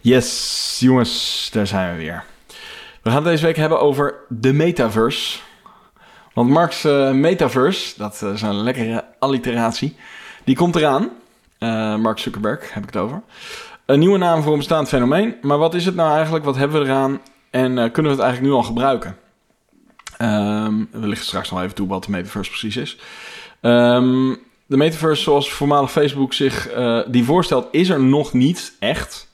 Yes, jongens, daar zijn we weer. We gaan het deze week hebben over de metaverse. Want Mark's eh, metaverse, dat is een lekkere alliteratie, die komt eraan. Eh, Mark Zuckerberg heb ik het over. Een nieuwe naam voor een bestaand fenomeen. Maar wat is het nou eigenlijk? Wat hebben we eraan? En eh, kunnen we het eigenlijk nu al gebruiken? Ehm, we liggen straks nog even toe wat de metaverse precies is. Ehm, de metaverse zoals voormalig Facebook zich eh, die voorstelt, is er nog niet echt.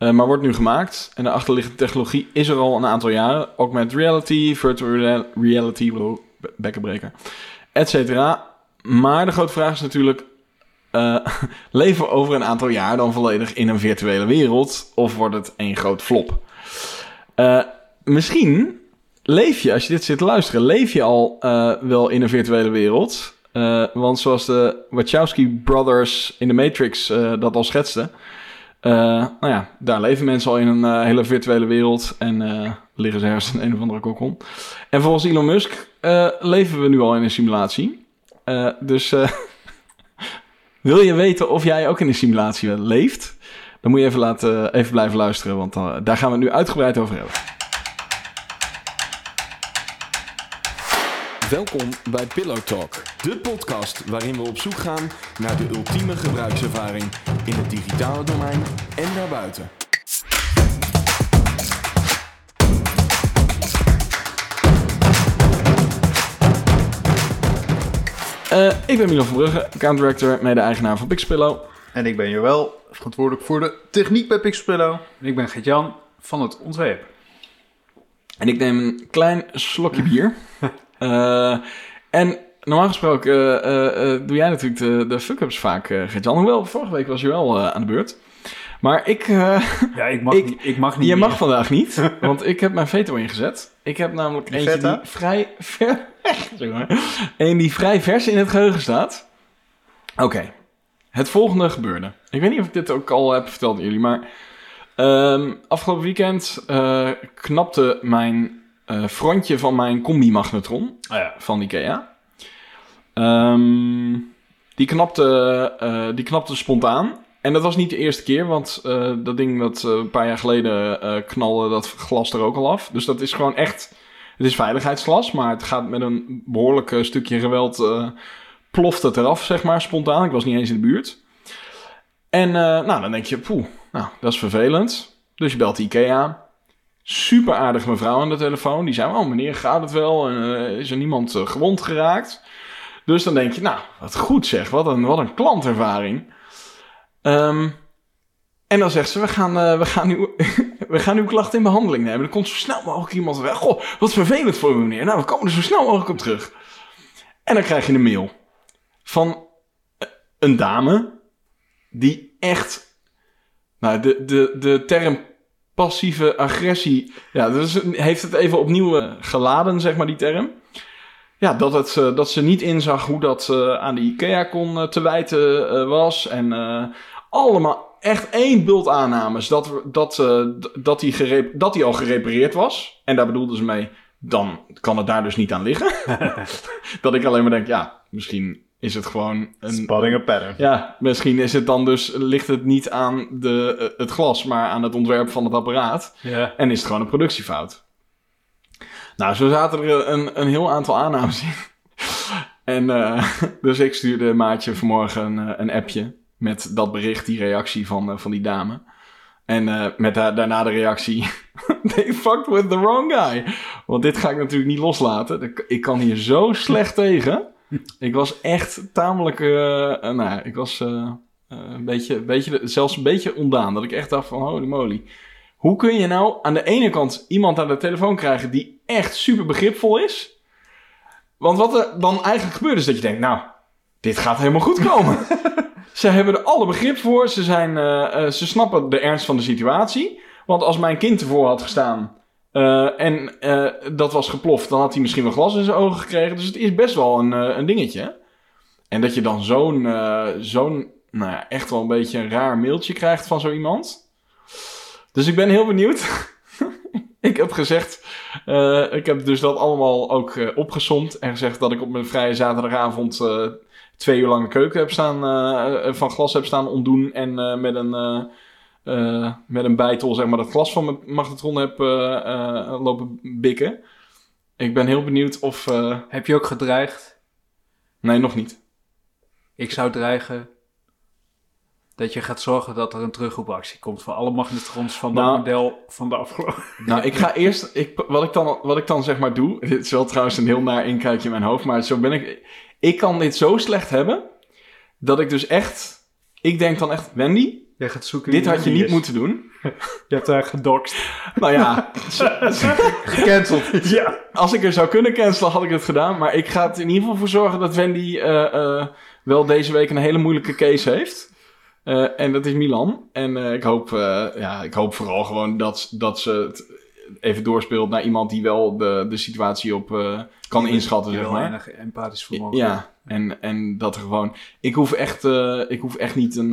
Eh, maar wordt nu gemaakt. En de achterliggende technologie is er al een aantal jaren. Augmented reality, virtual rea- reality, bekkenbreker, et cetera. Maar de grote vraag is natuurlijk... eh, leven we over een aantal jaar dan volledig in een virtuele wereld? Of wordt het een groot flop? Eh, misschien leef je, als je dit zit te luisteren... leef je al wel in een virtuele wereld... Want zoals de Wachowski brothers in de Matrix dat al schetsten... eh, nou ja, daar leven mensen al in een eh, hele virtuele wereld... en eh, liggen ze ergens in een of andere kokon. En volgens Elon Musk leven we nu al in een simulatie. Dus wil je weten of jij ook in een simulatie leeft... dan moet je even, laten, even blijven luisteren... want daar gaan we het nu uitgebreid over hebben. Welkom bij Pillow Talk, de podcast waarin we op zoek gaan naar de ultieme gebruikservaring in het digitale domein en daarbuiten. Eh, ik ben Milan van Brugge, account director... mede-eigenaar van Pixpillow. En ik ben Joël, verantwoordelijk voor de techniek bij Pixpillow. En ik ben Gert-Jan van het ontwerp. En ik neem een klein slokje bier. Eh, en normaal gesproken eh, eh, doe jij natuurlijk de, de fuck-ups vaak, Gert-Jan. Hoewel, vorige week was je wel aan de beurt. Maar ik, Ja, ik mag, Ik- niet, ik mag niet je meer. mag vandaag niet, want ik heb mijn veto ingezet. Ik heb namelijk Die eentje Veta? die vrij ver... Een die vrij vers in het geheugen staat. Oké, het volgende gebeurde. Ik weet niet of ik dit ook al heb verteld aan jullie, maar... ehm, afgelopen weekend knapte mijn eh, frontje van mijn combi-magnetron Ah ja. van Ikea. Ehm, die, knapte, eh, die knapte spontaan. En dat was niet de eerste keer, want eh, dat ding dat een paar jaar geleden knalde dat glas er ook al af. Dus dat is gewoon echt... Het is veiligheidsglas, maar het gaat met een behoorlijk eh, stukje geweld... ploft het eraf, zeg maar, spontaan. Ik was niet eens in de buurt. En nou, dan denk je, poeh, nou, dat is vervelend. Dus je belt Ikea. Super aardig mevrouw aan de telefoon. Die zei, oh meneer, gaat het wel? En, eh, is er niemand eh, gewond geraakt? Dus dan denk je, nou, wat goed zeg. Wat een, wat een klantervaring. Ehm, en dan zegt ze, we gaan, eh, we, gaan uw, we gaan uw klacht in behandeling nemen. Er komt zo snel mogelijk iemand weg. Goh, wat vervelend voor u meneer. Nou, we komen er zo snel mogelijk op terug. En dan krijg je een mail van een dame die echt... Nou, de, de, de term passieve agressie... Ja, dus heeft het even opnieuw eh, geladen, zeg maar, die term. Ja, dat, het, eh, dat ze niet inzag hoe dat eh, aan de IKEA kon te wijten was. En allemaal echt één bult aannames dat, dat, dat, die gerep- dat die al gerepareerd was. En daar bedoelden ze mee, dan kan het daar dus niet aan liggen. dat ik alleen maar denk, ja, misschien is het gewoon een... Spanning pattern. Ja, misschien is het dan dus, ligt het niet aan de, eh, het glas, maar aan het ontwerp van het apparaat. Ja. En is het gewoon een productiefout. Nou, zo zaten er een, een heel aantal aannames in. En eh, dus ik stuurde maatje vanmorgen een, eh, een appje met dat bericht, die reactie van, van die dame. En eh, met da- daarna de reactie, they fucked with the wrong guy. Want dit ga ik natuurlijk niet loslaten. Ik kan hier zo slecht tegen. Ik was echt tamelijk, eh, nou ja, ik was eh, een beetje, beetje, zelfs een beetje ondaan. Dat ik echt dacht van, holy moly. Hoe kun je nou aan de ene kant iemand aan de telefoon krijgen die echt super begripvol is? Want wat er dan eigenlijk gebeurt is dat je denkt, nou, dit gaat helemaal goed komen. ze hebben er alle begrip voor. Ze, zijn, ze snappen de ernst van de situatie. Want als mijn kind ervoor had gestaan eh, en eh, dat was geploft, dan had hij misschien wel glas in zijn ogen gekregen. Dus het is best wel een, eh, een dingetje. En dat je dan zo'n, zo'n, nou ja, echt wel een beetje een raar mailtje krijgt van zo iemand. Dus ik ben heel benieuwd. ik heb gezegd, ik heb dus dat allemaal ook opgesomd en gezegd dat ik op mijn vrije zaterdagavond twee uur lang de keuken heb staan, van glas heb staan ontdoen en met een, eh, met een bijtel zeg maar, dat glas van mijn magnetron heb eh, eh, lopen bikken. Ik ben heel benieuwd of... Heb je ook gedreigd? nee, nog niet. Ik zou dreigen dat je gaat zorgen dat er een terugroepactie komt voor alle magnetrons van dat Nou. model van de afgelopen... Nou, ik ga eerst... Ik, wat, ik dan, wat ik dan zeg maar doe... Dit is wel trouwens een heel naar inkijkje in mijn hoofd. Maar zo ben ik... Ik kan dit zo slecht hebben... Dat ik dus echt... Ik denk dan echt... Wendy, Gaat zoeken dit had je niet is. moeten doen. Je hebt haar gedoxt. Nou ja... Gecanceld. ja. Als ik er zou kunnen cancelen, had ik het gedaan. Maar ik ga er in ieder geval voor zorgen dat Wendy eh, eh, wel deze week een hele moeilijke case heeft. Eh, en dat is Milan. En ik, hoop, ja, ik hoop vooral gewoon dat, dat ze het even doorspeelt naar iemand die wel de, de situatie op kan inschatten, zeg maar. enig empathisch vermogen. Ja, en, en dat er gewoon... Ik hoef echt, ik hoef echt niet een,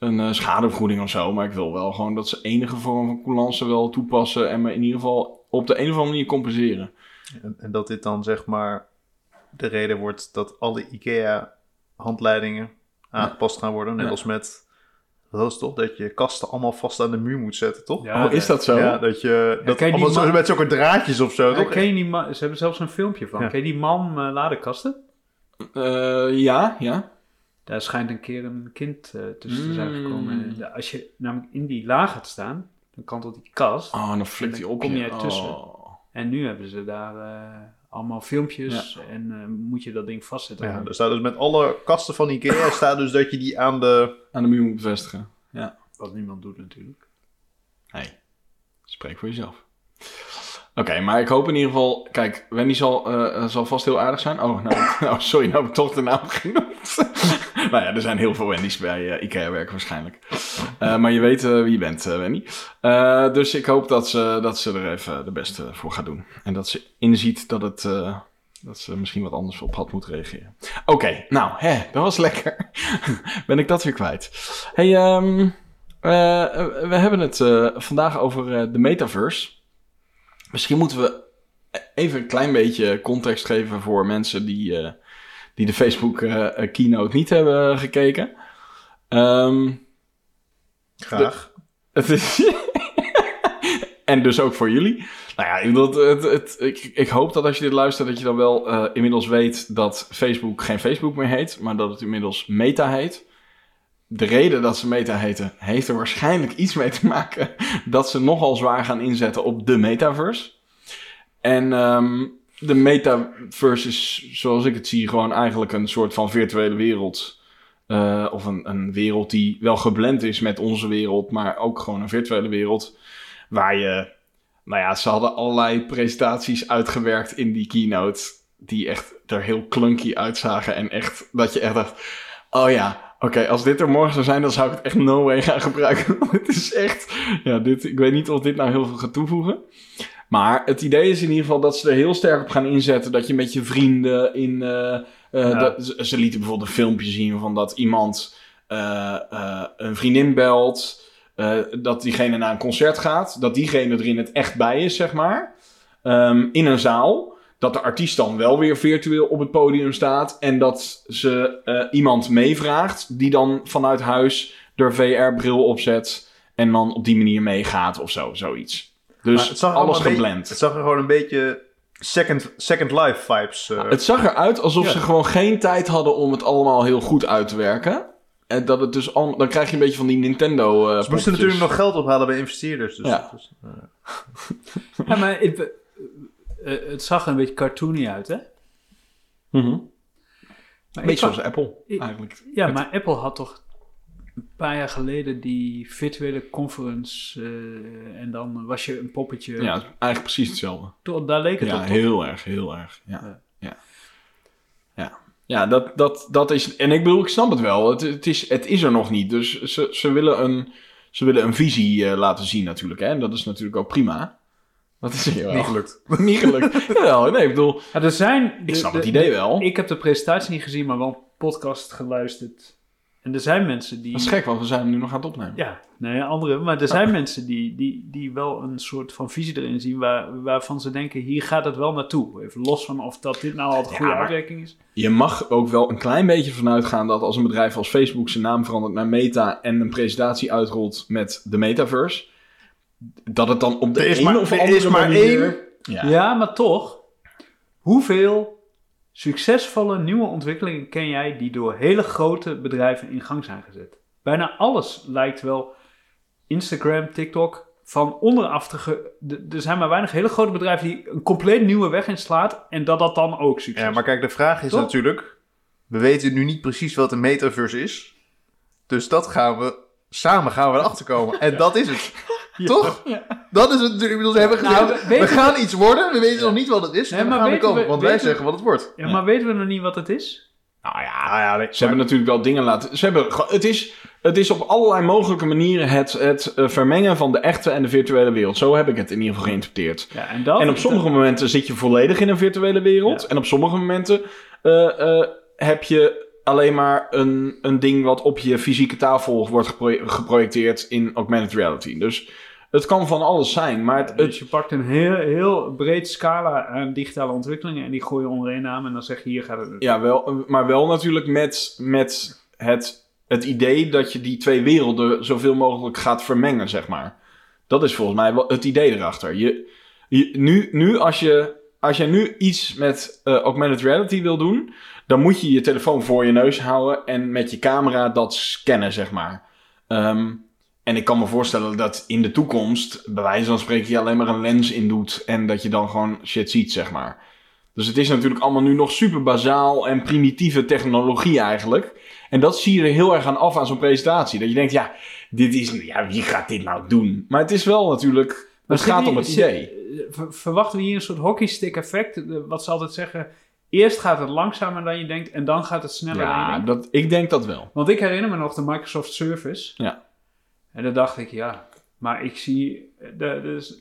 een eh, schadevergoeding of zo. Maar ik wil wel gewoon dat ze enige vorm van coulance wel toepassen. En me in ieder geval op de een of andere manier compenseren. En, en dat dit dan zeg maar de reden wordt dat alle IKEA-handleidingen aangepast gaan worden. Net Ja. als met, dat is toch, dat je kasten allemaal vast aan de muur moet zetten, toch? Ja, oh, is dat zo? Ja, dat je, dat ken je die allemaal zo, man- met zulke draadjes of zo, Ja, toch? ken je die man, ze hebben zelfs een filmpje van. Ja. Ken je die man eh, ladenkasten? Eh, ja, ja. Daar schijnt een keer een kind eh, tussen te zijn gekomen. En de- als je namelijk in die laag gaat staan, dan kantelt die kast. Oh, dan flikt En hij dan op kom je. ertussen. Oh. En nu hebben ze daar eh, allemaal filmpjes en eh, moet je dat ding vastzetten. Ja, er staat dus met alle kasten van IKEA staat dus dat je die aan de... Aan de muur moet bevestigen. Wat niemand doet natuurlijk. Hey, spreek voor jezelf. Oké, maar ik hoop in ieder geval... Kijk, Wendy zal, zal vast heel aardig zijn. Oh, nou, oh, sorry, nou heb ik toch de naam genoemd. nou ja, er zijn heel veel Wendy's bij eh, IKEA werken waarschijnlijk. Eh, maar je weet eh, wie je bent, Wendy. Dus ik hoop dat ze, dat ze er even de beste voor gaat doen. En dat ze inziet dat, het, dat ze misschien wat anders op had moeten reageren. Oké, nou, hè, dat was lekker. ben ik dat weer kwijt. hey, ehm, eh, eh, we hebben het vandaag over de metaverse. Misschien moeten we even een klein beetje context geven voor mensen die, die de Facebook eh, eh, keynote niet hebben gekeken. Ehm, Graag. het is en dus ook voor jullie. Nou ja, het, het, ik, ik hoop dat als je dit luistert, dat je dan wel eh, inmiddels weet dat Facebook geen Facebook meer heet, maar dat het inmiddels Meta heet. De reden dat ze Meta heten, heeft er waarschijnlijk iets mee te maken dat ze nogal zwaar gaan inzetten op de metaverse. En ehm, de metaverse is, zoals ik het zie, gewoon eigenlijk een soort van virtuele wereld. Eh, of een, een wereld die wel geblend is met onze wereld, maar ook gewoon een virtuele wereld. Waar je, nou ja, ze hadden allerlei presentaties uitgewerkt in die keynote. Die echt er heel clunky uitzagen. En echt, dat je echt dacht, oh ja, oké, als dit er morgen zou zijn, dan zou ik het echt no way gaan gebruiken. Het is echt, ja, dit, ik weet niet of dit nou heel veel gaat toevoegen. Maar het idee is in ieder geval dat ze er heel sterk op gaan inzetten. Dat je met je vrienden in. eh, eh, Ja. ze, lieten bijvoorbeeld een filmpje zien van dat iemand eh, een vriendin belt. dat diegene naar een concert gaat. Dat diegene er in het echt bij is, zeg maar. Ehm, in een zaal. Dat de artiest dan wel weer virtueel op het podium staat. En dat ze iemand meevraagt. Die dan vanuit huis de VR-bril opzet. En dan op die manier meegaat of zo, zoiets. Dus het zag alles beetje- geblend. Het zag er gewoon een beetje Second, second Life vibes. eh. Het zag eruit alsof Ja. ze gewoon geen tijd hadden om het allemaal heel goed uit te werken. En dat het dus al, dan krijg je een beetje van die Nintendo. eh Ze moesten natuurlijk nog geld ophalen bij investeerders. Dus, Ja. dus, eh, Ja, maar het, het zag er een beetje cartoony uit, hè? Mhm. Beetje ik kan- zoals Apple, ik- eigenlijk. Ja, maar Apple had toch een paar jaar geleden die virtuele conference eh, en dan was je een poppetje. Ja, eigenlijk precies hetzelfde. Toch, daar leek het Ja, op. toch? heel erg, heel erg. Ja, Ja. ja. ja. ja dat, dat, dat is... En ik bedoel, ik snap het wel. Het, het, is, het is er nog niet. Dus ze, ze, willen, een, ze willen een visie eh, laten zien natuurlijk. Hè? En dat is natuurlijk ook prima. Wat is er niet gelukt. Niet gelukt. Jawel, nee, ik bedoel... Ja, er zijn, Ik de- snap de- het idee de- wel. Ik heb de presentatie niet gezien, maar wel een podcast geluisterd En er zijn mensen die... Dat is gek, want we zijn hem nu nog aan het opnemen. Ja, nee, andere. Maar er zijn mensen die, die, die wel een soort van visie erin zien waar, waarvan ze denken, hier gaat het wel naartoe. Even los van of dat dit nou al de Ja, goede maar- uitwerking is. Je mag ook wel een klein beetje vanuit gaan dat als een bedrijf als Facebook zijn naam verandert naar Meta en een presentatie uitrolt met de metaverse, dat het dan op de een maar- of er andere is maar manier... één. Ja. Ja. maar toch, hoeveel succesvolle nieuwe ontwikkelingen ken jij die door hele grote bedrijven in gang zijn gezet? Bijna alles lijkt wel Instagram, TikTok, van onderaf te... ge- Er zijn maar weinig hele grote bedrijven die een compleet nieuwe weg inslaat en dat dat dan ook succes Ja, maar kijk, de vraag is Toch? natuurlijk... We weten nu niet precies wat een metaverse is. Dus dat gaan we... Samen gaan we erachter komen. En dat is het. Toch? Dat is het natuurlijk. Ik bedoel, ze hebben Nou, gezegd, we- we, we- gaan iets worden. We weten nog niet wat het is. Nee, en we maar gaan er komen. we- want wij we- zeggen wat het wordt. Ja, maar weten we nog niet wat het is? Nou ja, Ah ja, nee, Ze hebben natuurlijk wel dingen laten. Ze hebben, het, is, het is op allerlei mogelijke manieren het, het eh, vermengen van de echte en de virtuele wereld. Zo heb ik het in ieder geval geïnterpreteerd. Ja, en, dat, En op sommige momenten zit je volledig in een virtuele wereld. Ja. En op sommige momenten eh, eh, heb je alleen maar een, een ding wat op je fysieke tafel wordt gepro- geprojecteerd in augmented reality. Dus het kan van alles zijn. Maar het, Dus je pakt een heel, heel breed scala aan digitale ontwikkelingen en die gooi je onder één naam en dan zeg je hier gaat het. ja, wel, maar wel natuurlijk met, met het, het idee dat je die twee werelden zoveel mogelijk gaat vermengen, zeg maar. Dat is volgens mij het idee erachter. Je, je, nu, nu als je, als je nu iets met eh, augmented reality wil doen, dan moet je je telefoon voor je neus houden en met je camera dat scannen, zeg maar. Ehm, en ik kan me voorstellen dat in de toekomst, bij wijze van spreken, je alleen maar een lens in doet en dat je dan gewoon shit ziet, zeg maar. Dus het is natuurlijk allemaal nu nog super bazaal en primitieve technologie eigenlijk. En dat zie je er heel erg aan af aan zo'n presentatie. Dat je denkt, ja, dit is, ja, wie gaat dit nou doen? Maar het is wel natuurlijk, het gaat om het idee. ver- verwachten we hier een soort hockeystick effect? Eh, Wat ze altijd zeggen, eerst gaat het langzamer dan je denkt en dan gaat het sneller dan je Ja, denkt. dat, ik denk dat wel. Want ik herinner me nog de Microsoft Service. Ja. En dan dacht ik, ja, maar ik zie, de, dus,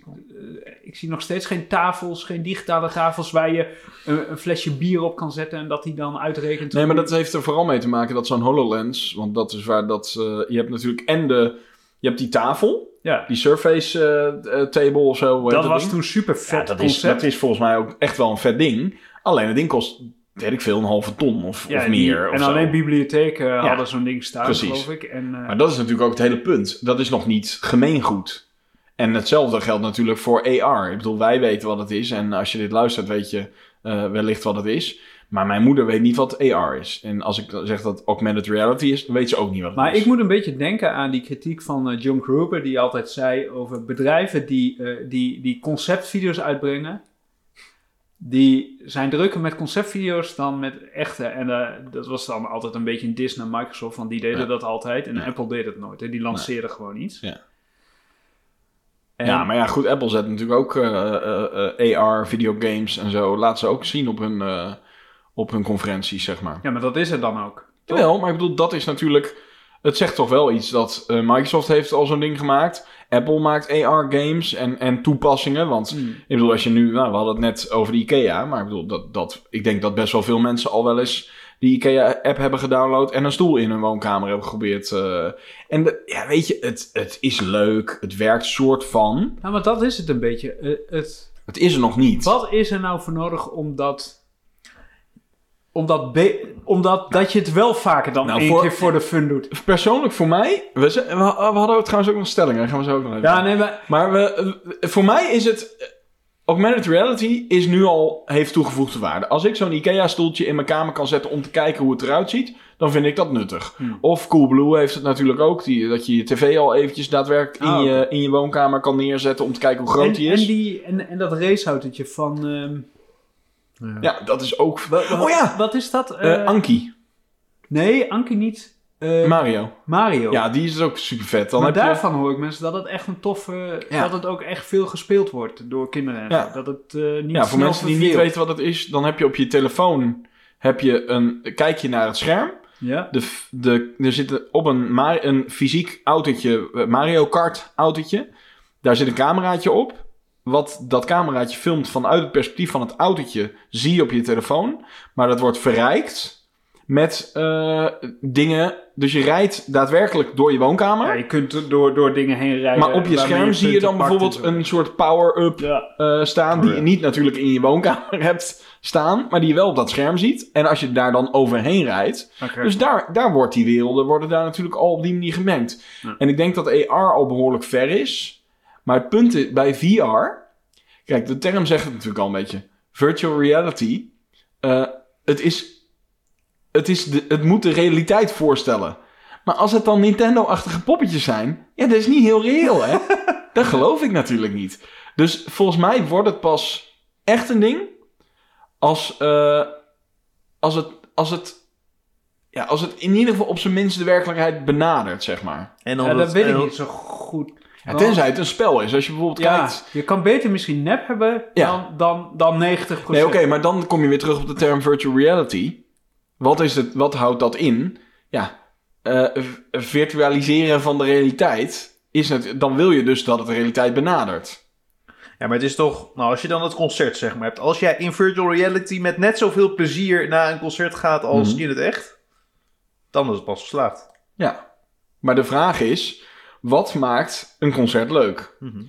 ik zie nog steeds geen tafels, geen digitale tafels waar je een, een flesje bier op kan zetten en dat die dan uitrekent. Nee, maar dat heeft er vooral mee te maken dat zo'n HoloLens, want dat is waar dat, eh, je hebt natuurlijk en de, je hebt die tafel, ja, die Surface eh, table of zo. dat was ding? toen super Ja, vet dat is, concept. dat is volgens mij ook echt wel een vet ding. Alleen het ding kost, weet ik veel, een halve ton of, Ja, of die- meer. of en zo. alleen bibliotheken hadden zo'n ding staan, Precies. geloof ik. En, eh, Maar dat is natuurlijk ook het hele punt. Dat is nog niet gemeengoed. En hetzelfde geldt natuurlijk voor AR. Ik bedoel, wij weten wat het is. En als je dit luistert, weet je eh, wellicht wat het is. Maar mijn moeder weet niet wat AR is. En als ik zeg dat augmented reality is, dan weet ze ook niet wat het Maar is. ik moet een beetje denken aan die kritiek van eh, John Gruber, die altijd zei over bedrijven die, eh, die, die conceptvideo's uitbrengen. Die zijn drukker met conceptvideo's dan met echte. En eh, dat was dan altijd een beetje een dis naar Microsoft, want die deden Ja. dat altijd. En Ja. Apple deed het nooit. Hè. Die lanceerden gewoon iets. Ja. En- Ja, maar ja, goed. Apple zet natuurlijk ook eh, eh, AR, videogames en zo. Laat ze ook zien op hun, op hun conferenties, zeg maar. ja, maar dat is het dan ook. Jawel, maar ik bedoel, dat is natuurlijk... Het zegt toch wel iets dat Microsoft heeft al zo'n ding gemaakt. Apple maakt AR-games en, en toepassingen. Want Hmm. ik bedoel, als je nu... Nou, we hadden het net over de IKEA. Maar ik bedoel, dat, dat, ik denk dat best wel veel mensen al wel eens... die IKEA-app hebben gedownload... en een stoel in hun woonkamer hebben geprobeerd. eh. en de- ja, weet je, het, het is leuk. Het werkt soort van. Nou, maar dat is het een beetje. Eh, het, Het is er nog niet. Wat is er nou voor nodig om dat... Omdat, omdat dat je het wel vaker dan Nou, één voor- keer voor de fun doet. Persoonlijk voor mij... We, we, we hadden trouwens ook nog stellingen. Gaan we zo ook nog even Ja, nee, maar... Maar we, voor mij is het. Augmented reality is nu al. heeft toegevoegde waarde. Als ik zo'n IKEA-stoeltje in mijn kamer kan zetten om te kijken hoe het eruit ziet. dan vind ik dat nuttig. Hmm. Of Coolblue heeft het natuurlijk ook. Die, dat je je tv al eventjes daadwerkelijk in, Ah, je, in je woonkamer kan neerzetten. om te kijken hoe groot en, die is. En, die, en, en dat racehoutertje van... ehm, Ja, dat is ook. wa- wa- Oh ja! Wat is dat? eh Eh, Anki, nee, Anki niet. Eh, Mario. Mario. Ja, die is ook super vet. Dan maar heb je- daarvan hoor ik mensen dat het echt een toffe... Ja. Dat het ook echt veel gespeeld wordt door kinderen Ja. Dat het eh, niet Ja, voor mensen die niet weten wat het is, dan heb je op je telefoon. Heb je een, kijk je naar het scherm. Ja? De, de, er zit op een, Ma- een fysiek autootje, Mario Kart autootje. Daar zit een cameraatje op. Wat dat cameraatje filmt vanuit het perspectief van het autootje, zie je op je telefoon. Maar dat wordt verrijkt met eh, dingen. Dus je rijdt daadwerkelijk door je woonkamer. Ja, je kunt door, door dingen heen rijden. maar op je scherm zie je dan bijvoorbeeld een soort power-up Ja. eh, staan. Die Oh, je ja. niet natuurlijk in je woonkamer hebt staan. Maar die je wel op dat scherm ziet. En als je daar dan overheen rijdt. Dus daar, daar wordt die werelden worden daar natuurlijk al op die manier gemengd. Ja. En ik denk dat AR al behoorlijk ver is. Maar het punt is, bij VR... Kijk, de term zegt het natuurlijk al een beetje. Virtual reality. eh, het, is, het, is de, het moet de realiteit voorstellen. Maar als het dan Nintendo-achtige poppetjes zijn... Ja, dat is niet heel reëel, hè? dat geloof ik natuurlijk niet. Dus volgens mij wordt het pas echt een ding... als, eh, als, het, als, het, ja, als het in ieder geval op zijn minst de werkelijkheid benadert, zeg maar. En Ja, dan dat weet en ik niet zo goed. Ja, tenzij het een spel is. Als je bijvoorbeeld Ja, kijkt... je kan beter misschien nep hebben dan, dan, dan 90%. Nee, oké, maar dan kom je weer terug op de term virtual reality. Wat, is het, wat houdt dat in? Ja, eh, virtualiseren van de realiteit is het... Dan wil je dus dat het de realiteit benadert. Ja, maar het is toch... Nou, als je dan het concert zeg maar hebt... Als jij in virtual reality met net zoveel plezier naar een concert gaat als Mhm. in het echt... Dan is het pas geslaagd. Ja. Maar de vraag is, wat maakt een concert leuk? Mhm.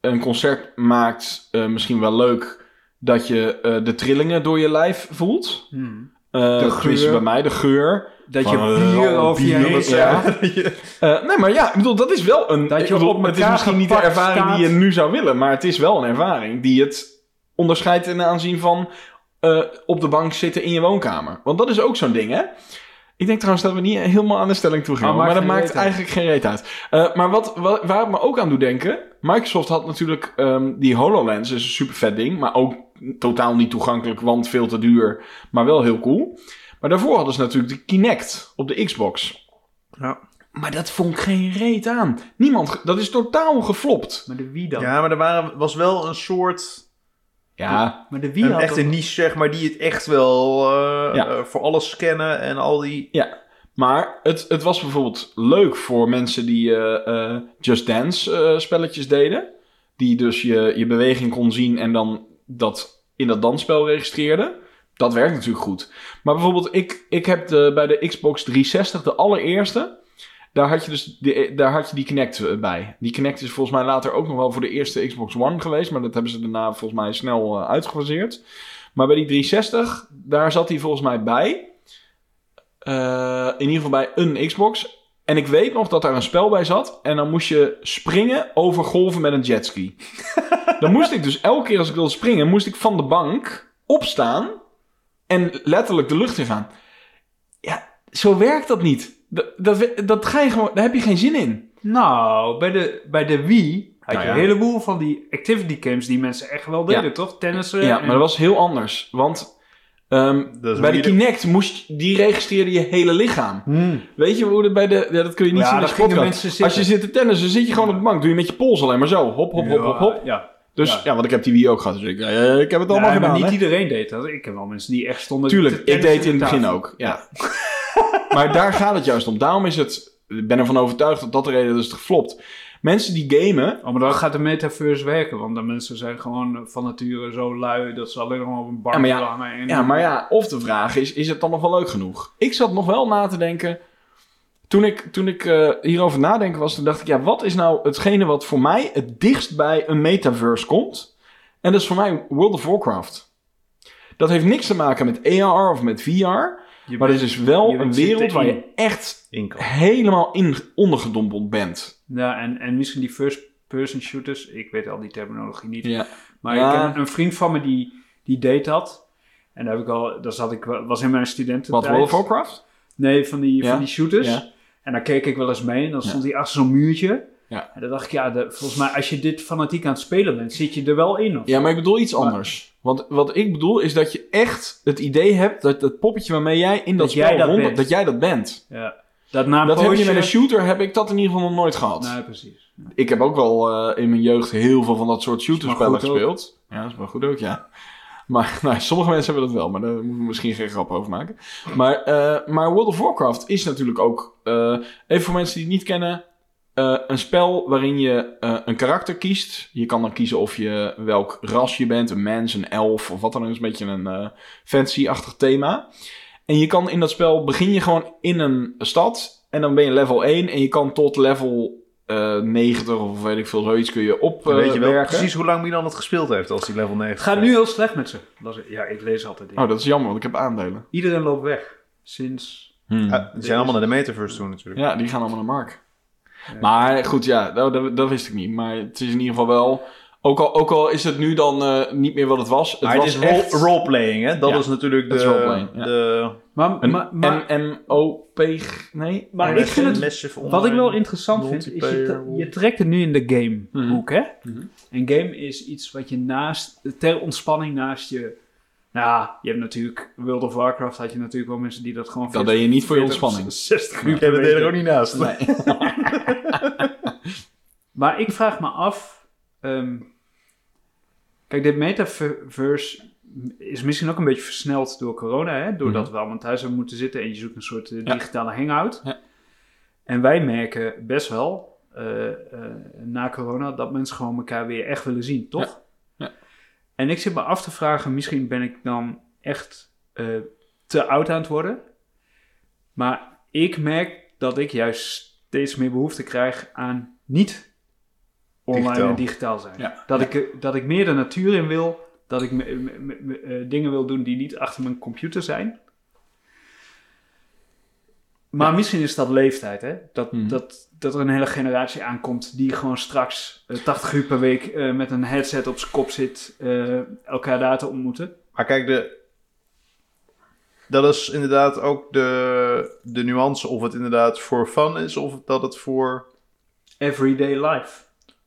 Een concert maakt eh, misschien wel leuk dat je eh, de trillingen door je lijf voelt. Eh, De geur. bij mij, de geur. Dat Van je bier over je heen. Eh, nee, maar ja, ik bedoel, dat is wel een... Dat je bedoel, op het is misschien niet de ervaring die je nu zou willen, maar het is wel een ervaring die het onderscheidt ten aanzien van eh, op de bank zitten in je woonkamer. Want dat is ook zo'n ding, hè? Ik denk trouwens dat we niet helemaal aan de stelling toe gaan, Oh, maar dat maakt uit. eigenlijk geen reet uit. Eh, maar wat, wat, waar het me ook aan doet denken, Microsoft had natuurlijk ehm, die HoloLens, is een super vet ding, maar ook totaal niet toegankelijk, want veel te duur, maar wel heel cool. Maar daarvoor hadden ze natuurlijk de Kinect op de Xbox. Ja. Maar dat vond ik geen reet aan. Niemand, dat is totaal geflopt. Maar de wie dan? Ja, maar er waren, was wel een soort... Ja, Maar de wie Een had echte dat- niche, zeg maar, die het echt wel eh, Ja. eh, voor alles scannen en al die... ja. Maar het, het was bijvoorbeeld leuk voor mensen die eh, eh, Just Dance eh, spelletjes deden. Die dus je, je beweging kon zien en dan dat in dat dansspel registreerde. Dat werkt natuurlijk goed. Maar bijvoorbeeld, ik, ik heb de, bij de Xbox 360, de allereerste, daar had je dus die, daar had je die Kinect eh, bij. Die Kinect is volgens mij later ook nog wel voor de eerste Xbox One geweest, maar dat hebben ze daarna volgens mij snel eh, uitgefaseerd. Maar bij die 360, daar zat hij volgens mij bij. Eh, in ieder geval bij een Xbox. En ik weet nog dat daar een spel bij zat. En dan moest je springen over golven met een jetski. dan moest ik dus elke keer als ik wilde springen, moest ik van de bank opstaan. En letterlijk de lucht in gaan. Ja, zo werkt dat niet. Dat, dat, dat ga je gewoon, daar heb je geen zin in. Nou, bij de, bij de Wii had Nou je ja. een heleboel van die activity games die mensen echt wel deden, Ja. toch? Tennissen. Ja, en- maar dat was heel anders. Want ehm, bij de je de- Kinect moest die registreerde je hele lichaam. Hmm. Weet je hoe dat bij de... Ja, dat kun je niet Ja, zien als podcast. Als je zit te tennissen, zit je gewoon op de bank. Doe je met je pols alleen maar zo. Hop, hop, hop, hop, hop. Ja, Dus Ja. ja, want ik heb die Wii ook gehad. Dus ik, eh, ik heb het allemaal Ja, maar gedaan. niet hè. iedereen deed dat. Ik heb wel mensen die echt stonden Tuurlijk, te ik deed het in het begin ook. Ja. maar daar gaat het juist om. Daarom is het... Ik ben ervan overtuigd dat dat de reden is dat het geflopt. Mensen die gamen... Oh, maar dan gaat de metaverse werken, want de mensen zijn gewoon van nature zo lui dat ze alleen nog op een bank Ja, maar ja. En Ja, maar ja, of de vraag is, is het dan nog wel leuk genoeg? Ik zat nog wel na te denken... Toen ik, toen ik eh, hierover nadenken was, toen dacht ik... Ja, wat is nou hetgene wat voor mij het dichtst bij een metaverse komt? En dat is voor mij World of Warcraft. Dat heeft niks te maken met AR of met VR... Je Maar bent- het is wel je een wereld waar je echt in helemaal in ondergedompeld bent. Ja, en, en misschien die first-person shooters. Ik weet al die terminologie niet. Ja. Maar Ja. ik ken een vriend van me die, die deed dat. En daar heb ik al, dat zat ik, wel- was in mijn studententijd. Wat, World of Warcraft? Nee, van die, Ja. van die shooters. En daar keek ik wel eens mee. En dan stond hij achter zo'n muurtje. Ja. En dan dacht ik, ja, de, volgens mij als je dit fanatiek aan het spelen bent, zit je er wel in. Of? Ja, maar ik bedoel iets Maar- anders. Want wat ik bedoel is dat je echt het idee hebt dat het poppetje waarmee jij in dat, Dat jij spel dat rond- bent. dat jij dat bent. Ja. Dat na een Dat heb je met een shooter, heb ik dat in ieder geval nog nooit gehad. Nee, precies. Ik heb ook wel eh, in mijn jeugd heel veel van dat soort shooterspellen ook. gespeeld. Ja, dat is wel goed ook, ja. Maar nou, sommige mensen hebben dat wel, maar daar moeten we misschien geen grap over maken. Maar, eh, maar World of Warcraft is natuurlijk ook, eh, even voor mensen die het niet kennen, eh, een spel waarin je eh, een karakter kiest. Je kan dan kiezen of je welk ras je bent, een mens, een elf of wat dan ook. is een beetje een eh, fancy-achtig thema. En je kan in dat spel begin je gewoon in een stad. En dan ben je level 1. En je kan tot level eh 90 of weet ik veel, zoiets kun je op weet je wel werken. precies hoe lang Milan het gespeeld heeft als hij level 90 Het gaat nu heel slecht met ze. Dat is- Ja, ik lees altijd dingen. Oh, dat is jammer, want ik heb aandelen. Iedereen loopt weg. Sinds... Hmm. Ja, die zijn allemaal naar de Metaverse toe natuurlijk. Ja, die gaan allemaal naar Mark. Maar goed, ja, dat, dat, wist ik niet. Maar het is in ieder geval wel... Ook al, ook al is het nu dan eh, niet meer wat het was. Het maar was het is role- echt roleplaying, hè? Dat Ja, is natuurlijk de... is de Maar, een maar, maar, MMOP... Nee? maar ik vind het... Massive Wat ik wel interessant vind, is je, je trekt het nu in de gamehoek, hè? Mhm. Een game is iets wat je naast, ter ontspanning naast je... Nou, ja, je hebt natuurlijk, World of Warcraft had je natuurlijk wel mensen die dat gewoon... Dat deed je niet voor je ontspanning. 60 uur Ja, dat deed er ook niet naast. Nee. Maar ik vraag me af. ehm, kijk, dit metaverse is misschien ook een beetje versneld door corona, hè? Doordat Mhm. we allemaal thuis hebben moeten zitten en je zoekt een soort eh, Ja. digitale hangout. Ja. En wij merken best wel eh, eh, na corona dat mensen gewoon elkaar weer echt willen zien, toch? En ik zit me af te vragen, misschien ben ik dan echt eh, te oud aan het worden. Maar ik merk dat ik juist steeds meer behoefte krijg aan niet online Digitaal. en digitaal zijn. Ja. Dat, Ik, eh, dat ik meer de natuur in wil. Dat ik me- me- me- me- eh, dingen wil doen die niet achter mijn computer zijn. Maar misschien is dat leeftijd, hè? Dat, Mhm. dat, dat er een hele generatie aankomt die gewoon straks eh, 80 uur per week eh, met een headset op zijn kop zit, eh, elkaar daar te ontmoeten. Maar kijk, de, dat is inderdaad ook de, de nuance of het inderdaad voor fun is of dat het voor... Everyday life.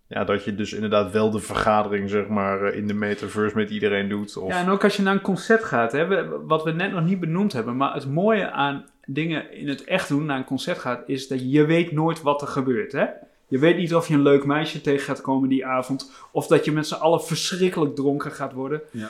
Ja, dat je dus inderdaad wel de vergadering, zeg maar, eh, in de metaverse met iedereen doet. Of... Ja, en ook als je naar een concert gaat, hè, wat we net nog niet benoemd hebben, maar het mooie aan dingen in het echt doen, naar een concert gaat, is dat je weet nooit wat er gebeurt. Hè? Je weet niet of je een leuk meisje tegen gaat komen die avond, of dat je met z'n allen verschrikkelijk dronken gaat worden. Ja.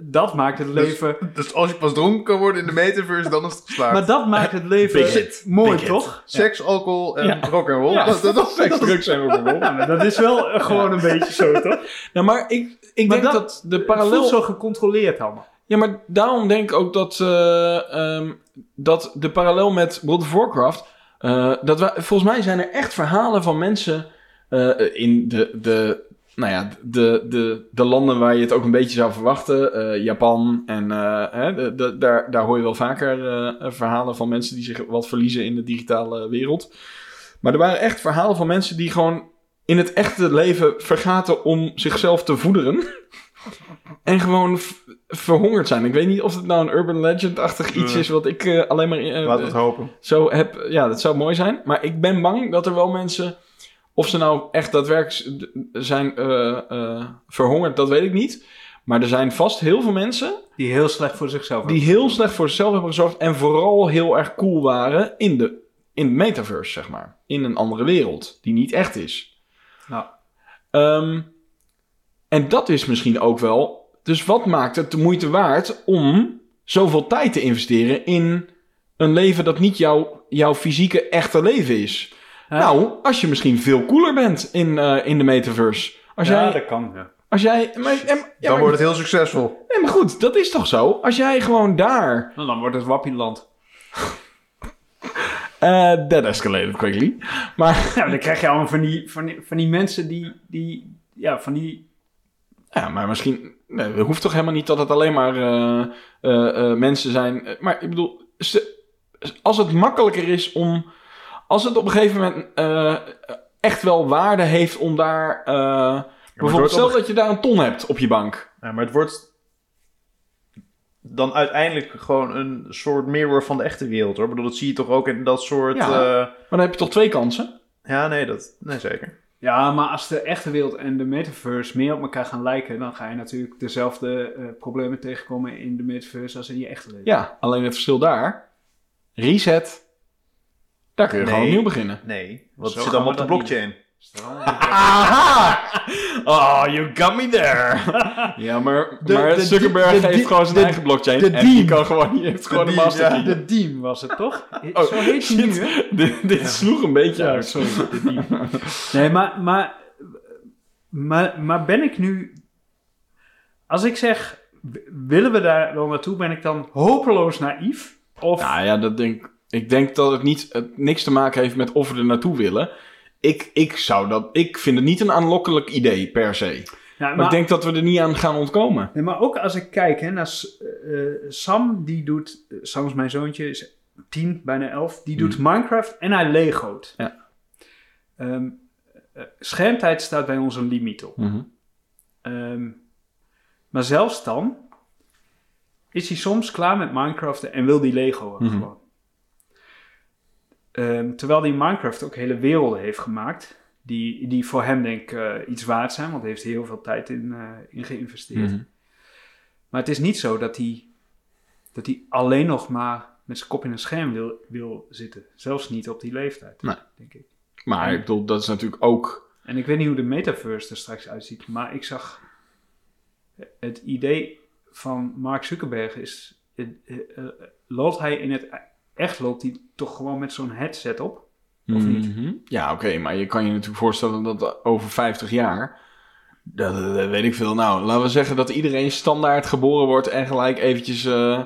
Dat maakt het leven. Dus als je pas dronken kan worden in de metaverse, dan is het geslaagd. Maar dat maakt het leven Big hit. mooi, Big hit. toch? Seks, alcohol en Ja. rock and roll. Ja. Dat, dat, dat, Seks, drugs en rock'n'roll. Ja, maar dat is wel eh, gewoon een beetje zo, toch? Nou, maar ik, ik Maar denk dat- dat, de parallel... zo gecontroleerd allemaal. Ja, maar daarom denk ik ook dat, eh, ehm, dat de parallel met World of Warcraft... eh, dat volgens mij zijn er echt verhalen van mensen eh, in de, de, nou ja, de, de, de landen waar je het ook een beetje zou verwachten. Japan en hè, daar, daar hoor je wel vaker verhalen van mensen die zich wat verliezen in de digitale wereld. Maar er waren echt verhalen van mensen die gewoon in het echte leven vergaten om zichzelf te voederen. En gewoon verhongerd zijn. Ik weet niet of het nou een urban legend-achtig iets is wat ik eh, alleen maar eh, Laat het hopen. zo heb. Ja, dat zou mooi zijn. Maar ik ben bang dat er wel mensen. Of ze nou echt daadwerkelijk zijn eh, eh, verhongerd, dat weet ik niet. Maar er zijn vast heel veel mensen Die heel slecht voor zichzelf die heel slecht voor zichzelf hebben gezorgd. En vooral heel erg cool waren in de, in de metaverse, zeg maar. In een andere wereld, die niet echt is. Nou, Ehm, en dat is misschien ook wel. Dus wat maakt het de moeite waard om zoveel tijd te investeren in een leven dat niet jouw, jouw fysieke echte leven is? Nou, als je misschien veel cooler bent in, eh, in de metaverse. Als ja, jij. dat kan. Ja. Als jij maar, en- ja, Dan maar- wordt het heel succesvol. nee, maar goed, dat is toch zo? Als jij gewoon daar. Nou, dan wordt het Wappieland. eh that escalated quickly. Maar Ja, maar dan krijg je allemaal van die, van die, van die mensen die, die, ja, van die... Ja, maar misschien. Nee, het hoeft toch helemaal niet dat het alleen maar eh, eh, eh, mensen zijn. Maar ik bedoel, als het makkelijker is om. Als het op een gegeven moment echt wel waarde heeft om daar. bijvoorbeeld, stel dat je daar een ton hebt op je bank. Ja, maar het wordt dan uiteindelijk gewoon een soort mirror van de echte wereld, hoor. Ik bedoel, dat zie je toch ook in dat soort... Ja. Ja, Maar dan heb je toch twee kansen? ja nee, dat, nee, zeker. Ja, maar als de echte wereld en de metaverse meer op elkaar gaan lijken, dan ga je natuurlijk dezelfde eh, problemen tegenkomen in de metaverse als in je echte leven. Ja, alleen het verschil daar. Reset. Daar kun je gewoon opnieuw beginnen. Nee, want het zit allemaal op de blockchain. Aha! Oh, you got me there. ja, maar, De- maar de- Zuckerberg de- de- heeft gewoon zijn de- eigen blockchain. de en die kan gewoon, die heeft gewoon de, master ja. De Diem was het toch? Oh, Zo heet hij nu, shit. hè? dit dit sloeg een beetje Ja, uit. sorry, de Diem. Nee, maar, maar, maar, maar ben ik nu... Als ik zeg, willen we daar wel naartoe? Ben ik dan hopeloos naïef? Of Nou ja, dat denk, ik denk dat het, niet, het niks te maken heeft met of we er naartoe willen. Ik, ik, zou dat, ik vind het niet een aanlokkelijk idee per se. Ja, Maar, maar, ik denk dat we er niet aan gaan ontkomen. nee, maar ook als ik kijk hè, naar S- eh, Sam, die doet, eh, Sam is mijn zoontje, is tien, bijna elf, die doet Minecraft en hij legoot. Ja. Ehm, eh, schermtijd staat bij ons een limiet op. Mhm. Ehm, maar zelfs dan is hij soms klaar met Minecraft en wil die Lego Mhm. gewoon. Ehm, terwijl hij in Minecraft ook hele werelden heeft gemaakt. Die, die voor hem denk ik eh, iets waard zijn. Want hij heeft heel veel tijd in, eh, in geïnvesteerd. Mhm. Maar het is niet zo dat hij, dat hij alleen nog maar met zijn kop in een scherm wil, wil zitten. Zelfs niet op die leeftijd, Nee. denk ik. Maar ik bedoel, dat is natuurlijk ook... En ik weet niet hoe de metaverse er straks uitziet, maar ik zag het idee van Mark Zuckerberg is, eh, loopt hij in het echt loopt hij toch gewoon met zo'n headset op? Of niet? Mhm. Ja, oké, maar je kan je natuurlijk voorstellen dat over 50 jaar... Dat, dat weet ik veel. Nou, laten we zeggen dat iedereen standaard geboren wordt en gelijk eventjes eh,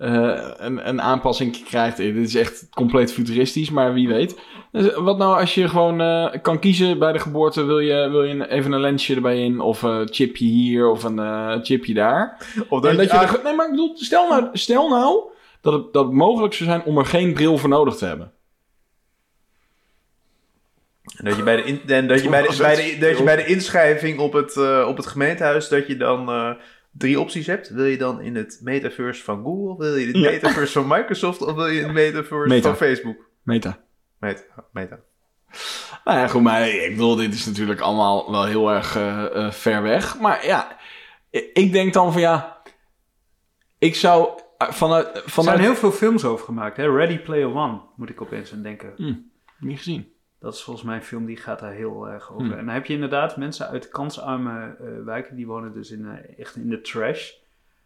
eh, een, een aanpassing krijgt. Dit is echt compleet futuristisch, maar wie weet. Dus wat nou als je gewoon eh, kan kiezen bij de geboorte, wil je, wil je even een lensje erbij in of een chipje hier of een eh, chipje daar. Of En dat dat je, je nee, maar ik bedoel, stel nou, stel nou dat, het, dat het mogelijk zou zijn om er geen bril voor nodig te hebben. En dat je bij de, in- en dat je bij de, Was bij het de, dat je stil? bij de inschrijving op het, eh, op het gemeentehuis, dat je dan eh, drie opties hebt. Wil je dan in het metaverse van Google, wil je in het Ja. metaverse van Microsoft of wil je in het metaverse Meta. van Facebook? Meta. Meta. Meta. Nou ja, goed, maar ik bedoel, dit is natuurlijk allemaal wel heel erg eh, ver weg. Maar ja, ik denk dan van ja, ik zou eh, vanuit... Er zijn heel veel films over gemaakt. Hè? Ready Player One moet ik opeens aan denken. Niet gezien. Dat is volgens mij een film die gaat daar heel erg over. Hmm. En dan heb je inderdaad mensen uit kansarme eh, wijken, die wonen dus in, eh, echt in de trash.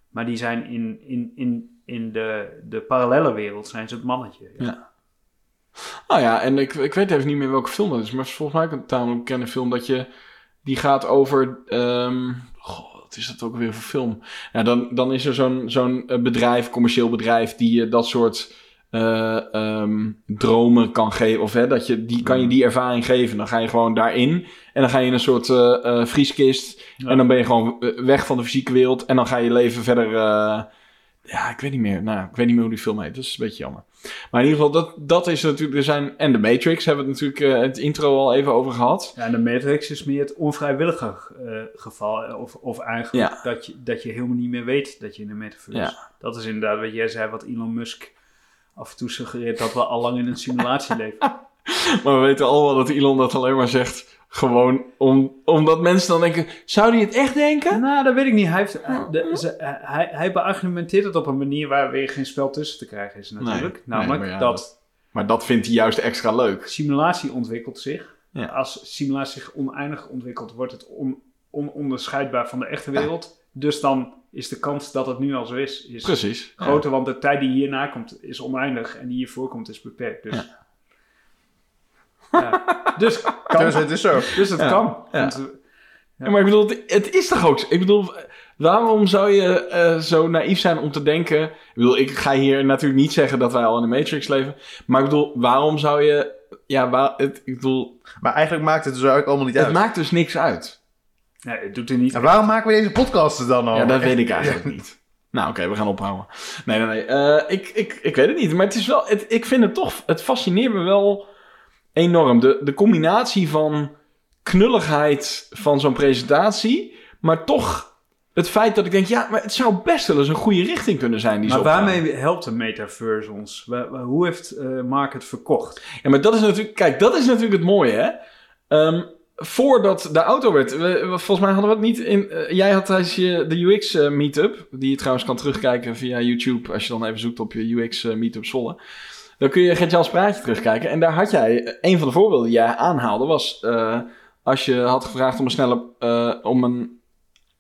Maar die zijn in, in, in, in de, de parallele wereld zijn ze het mannetje. Ja. Ja. Nou ja, en ik, ik weet even niet meer welke film dat is. Maar volgens mij een tamelijk bekende film dat je... Die gaat over... ehm, goh, wat is dat ook weer voor film? Ja, dan, dan is er zo'n zo'n eh, bedrijf, commercieel bedrijf... die je dat soort eh, ehm, dromen kan geven. Of hè, dat je, die, kan je die ervaring geven. Dan ga je gewoon daarin. En dan ga je in een soort eh, vrieskist. Ja. En dan ben je gewoon weg van de fysieke wereld. En dan ga je leven verder... ja, ik weet niet meer. Nou, ik weet niet meer hoe die film heet. Dat is een beetje jammer. Maar in ieder geval, dat, dat is natuurlijk... Er zijn, en de Matrix hebben we het natuurlijk eh, het intro al even over gehad. Ja, en de Matrix is meer het onvrijwillige eh, geval. eh, Of, of eigenlijk Ja. dat, je, dat je helemaal niet meer weet dat je in de metaverse Ja. Dat is inderdaad wat jij zei, wat Elon Musk af en toe suggereert dat we al lang in een simulatie leven. Maar we weten allemaal dat Elon dat alleen maar zegt... Gewoon om, omdat mensen dan denken... Zou die het echt denken? Nou, dat weet ik niet. Hij, heeft, hij- de- ze- hij, hij beargumenteert het op een manier waar weer geen spel tussen te krijgen is natuurlijk. Nee, Namelijk nee, maar ja, dat Maar dat vindt hij juist extra leuk. simulatie ontwikkelt zich. Ja. Als simulatie zich oneindig ontwikkelt, wordt het on, ononderscheidbaar van de echte wereld. Dus dan is de kans dat het nu al zo is, is Precies. groter. Want de tijd die hierna komt is oneindig en die hiervoor komt is beperkt. Dus, ja. Dus, kan, Dus het is zo. dus het Ja. kan. Want, eh, Ja, maar ik bedoel, het- het is toch ook zo? Ik bedoel, waarom zou je eh, zo naïef zijn om te denken... Ik bedoel, ik ga hier natuurlijk niet zeggen dat wij al in de Matrix leven. Maar ik bedoel, waarom zou je... Ja, waar, het, ik bedoel, Maar eigenlijk maakt het dus eigenlijk allemaal niet het uit. maakt dus niks uit. nee, het doet er niet En waarom maken we deze podcast dan al? Ja, dat weet ik eigenlijk niet. Nou, oké, we gaan ophouden. Nee, nee, nee. eh, ik, ik, ik weet het niet. Maar het is wel... Het, ik vind het toch... Het fascineert me wel enorm. De, de combinatie van knulligheid van zo'n presentatie... maar toch het feit dat ik denk... ja, maar het zou best wel eens een goede richting kunnen zijn die Maar waarmee helpt de metaverse ons? Hoe heeft eh, Mark het verkocht? Ja, maar dat is natuurlijk... Kijk, dat is natuurlijk het mooie, hè. Ehm, voordat de auto werd... we- we- volgens mij hadden we het niet in... eh, jij had tijdens je de UX eh, meetup... die je trouwens kan terugkijken via YouTube... als je dan even zoekt op je UX meetup Zwolle... dan kun je Gert-Jans praatje terugkijken. En daar had jij... eh, een van de voorbeelden die jij aanhaalde was... eh, als je had gevraagd om een snelle... eh, om een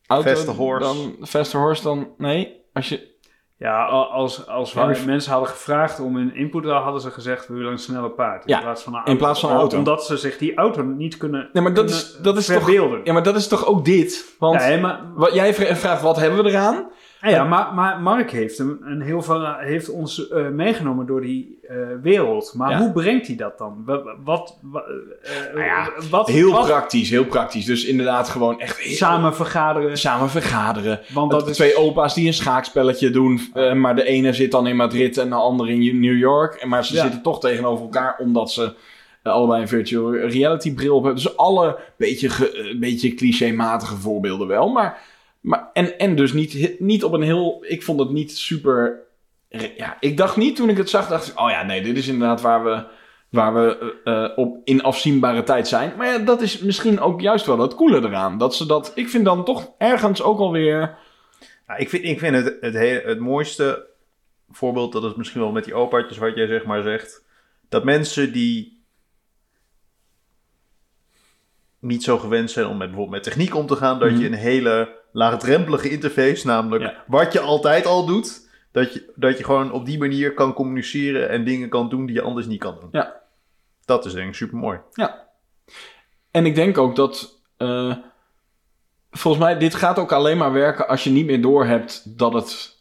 auto... Faster horse. Dan, faster horse dan... Nee, als je... Ja, als, als we Ja, mensen hadden gevraagd om een input, dan hadden ze gezegd we willen een snelle paard. In Ja, plaats van een in auto. plaats van een auto. Omdat ze zich die auto niet kunnen, Nee, maar dat kunnen is, dat is toch... verbeelden. Ja, maar dat is toch ook dit? Want... Nee, maar Wat, jij vra- vraagt, wat hebben we eraan? Ah ja, maar, maar Mark heeft, een, een heel veel, heeft ons eh, meegenomen door die eh, wereld. Maar Ja. hoe brengt hij dat dan? Wat, eh, Nou ja, wat, Heel wat- praktisch, heel praktisch. Dus inderdaad gewoon echt heel- samen vergaderen. samen vergaderen. Want dat is twee opa's die een schaakspelletje doen. maar de ene zit dan in Madrid en de andere in New York. En Maar ze Ja. zitten toch tegenover elkaar omdat ze allebei een virtual reality bril op hebben. Dus alle beetje, ge- beetje clichématige voorbeelden wel. Maar, maar, en, en dus niet, niet op een heel... Ik vond het niet super... Ja, ik dacht niet toen ik het zag, dacht ik... Oh ja, nee, dit is inderdaad waar we, waar we eh, eh, op in afzienbare tijd zijn. Maar ja, dat is misschien ook juist wel het coole eraan. Dat ze dat... Ik vind dan toch ergens ook alweer... Nou, ik vind, ik vind het, het, hele, het mooiste voorbeeld, dat is misschien wel met die opaatjes wat jij zeg maar zegt. Dat mensen die niet zo gewend zijn om met, bijvoorbeeld met techniek om te gaan, dat Mhm. je een hele laagdrempelige interface, namelijk Ja. wat je altijd al doet, dat je, dat je gewoon op die manier kan communiceren en dingen kan doen die je anders niet kan doen. Ja. Dat is denk ik super mooi. En ik denk ook dat. eh, volgens mij, dit gaat ook alleen maar werken als je niet meer doorhebt dat het.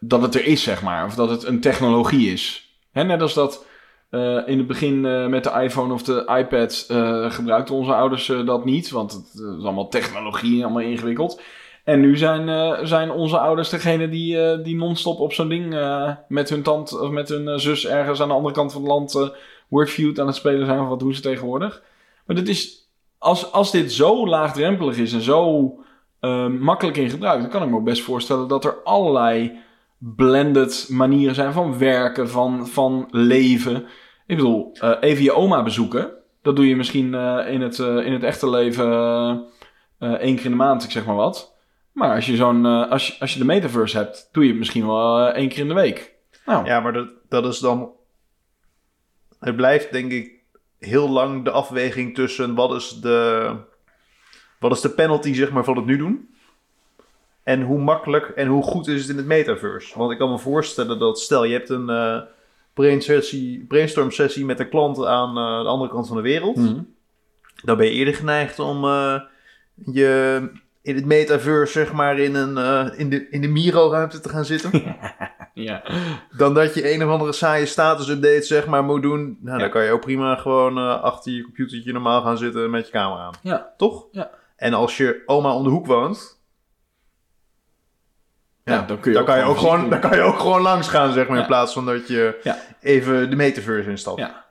dat het er is, zeg maar. Of dat het een technologie is. Hè, net als dat. Eh, in het begin eh, met de iPhone of de iPad eh, gebruikten onze ouders dat niet. Want het is allemaal technologie, allemaal ingewikkeld. En nu zijn, zijn onze ouders degene die, die non-stop op zo'n ding met hun tante of met hun zus ergens aan de andere kant van het land Wordfeud aan het spelen zijn. Of wat doen ze tegenwoordig? Maar dit is, als, als dit zo laagdrempelig is en zo makkelijk in gebruik, dan kan ik me best voorstellen dat er allerlei blended manieren zijn van werken, van, van leven. Ik bedoel, eh, even je oma bezoeken, dat doe je misschien eh, in, het, eh, in het echte leven één keer in de maand, ik zeg maar wat. Maar als je, zo'n, als, als je de metaverse hebt, doe je het misschien wel één keer in de week. Nou, Ja, maar dat, dat is dan. Het blijft denk ik heel lang de afweging tussen wat is de. Wat is de penalty, zeg maar, van het nu doen? En hoe makkelijk en hoe goed is het in het metaverse? Want ik kan me voorstellen dat, stel je hebt een brain sessie, brainstorm sessie met een klant aan eh, de andere kant van de wereld. mhm. Dan ben je eerder geneigd om eh, je in het metaverse, zeg maar, in, een, eh, in de, in de Miro-ruimte te gaan zitten. ja. dan dat je een of andere saaie status-update, zeg maar, moet doen. Nou, Ja. dan kan je ook prima gewoon eh, achter je computertje normaal gaan zitten met je camera aan. Ja. Toch? Ja. En als je oma om de hoek woont, ja, Ja, dan kun je dan, ook kan je ook gewoon, dan kan je ook gewoon langs gaan, zeg maar, Ja. in plaats van dat je Ja. even de metaverse instapt. Ja.